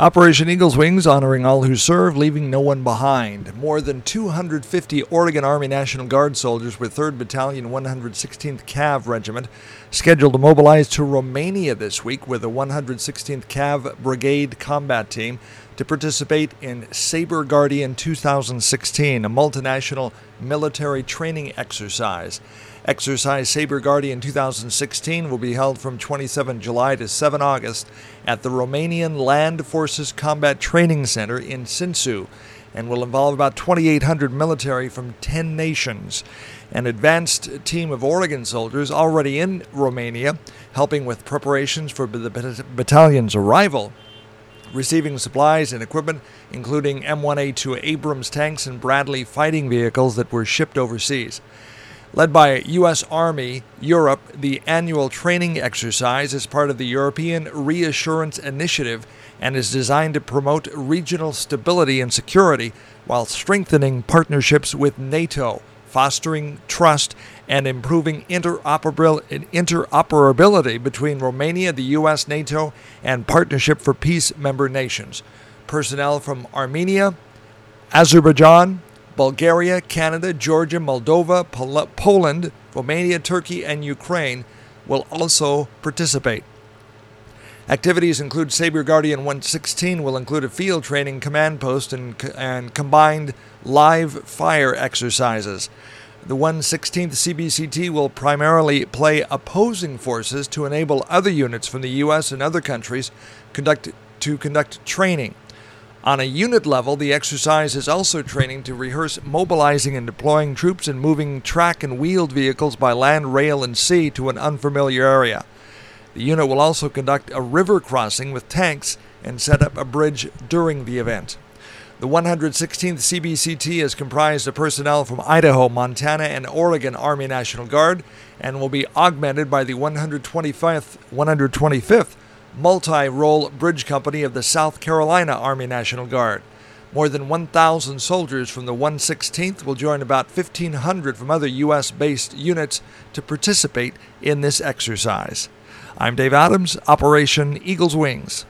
Operation Eagle's Wings honoring all who serve, leaving no one behind. More than 250 Oregon Army National Guard soldiers with 3rd Battalion 116th Cav Regiment scheduled to mobilize to Romania this week with the 116th Cav Brigade combat team to participate in Sabre Guardian 2016, a multinational military training exercise. Exercise Sabre Guardian 2016 will be held from 27 July to 7 August at the Romanian Land Forces Combat Training Center in Sinsu and will involve about 2,800 military from 10 nations. An advanced team of Oregon soldiers already in Romania, helping with preparations for the battalion's arrival receiving supplies and equipment, including M1A2 Abrams tanks and Bradley fighting vehicles that were shipped overseas. Led by U.S. Army Europe, the annual training exercise is part of the European Reassurance Initiative and is designed to promote regional stability and security while strengthening partnerships with NATO, fostering trust, and improving interoperability between Romania, the U.S., NATO, and Partnership for Peace member nations. Personnel from Armenia, Azerbaijan, Bulgaria, Canada, Georgia, Moldova, Pol- Poland, Romania, Turkey, and Ukraine will also participate. Activities include Sabre Guardian 116 will include a field training command post and, and combined live fire exercises. The 116th CBCT will primarily play opposing forces to enable other units from the U.S. and other countries conduct, to conduct training. On a unit level, the exercise is also training to rehearse mobilizing and deploying troops and moving track and wheeled vehicles by land, rail, and sea to an unfamiliar area. The unit will also conduct a river crossing with tanks and set up a bridge during the event. The 116th CBCT is comprised of personnel from Idaho, Montana, and Oregon Army National Guard and will be augmented by the 125th, 125th multi role bridge company of the South Carolina Army National Guard. More than 1,000 soldiers from the 116th will join about 1,500 from other U.S. based units to participate in this exercise. I'm Dave Adams, Operation Eagle's Wings.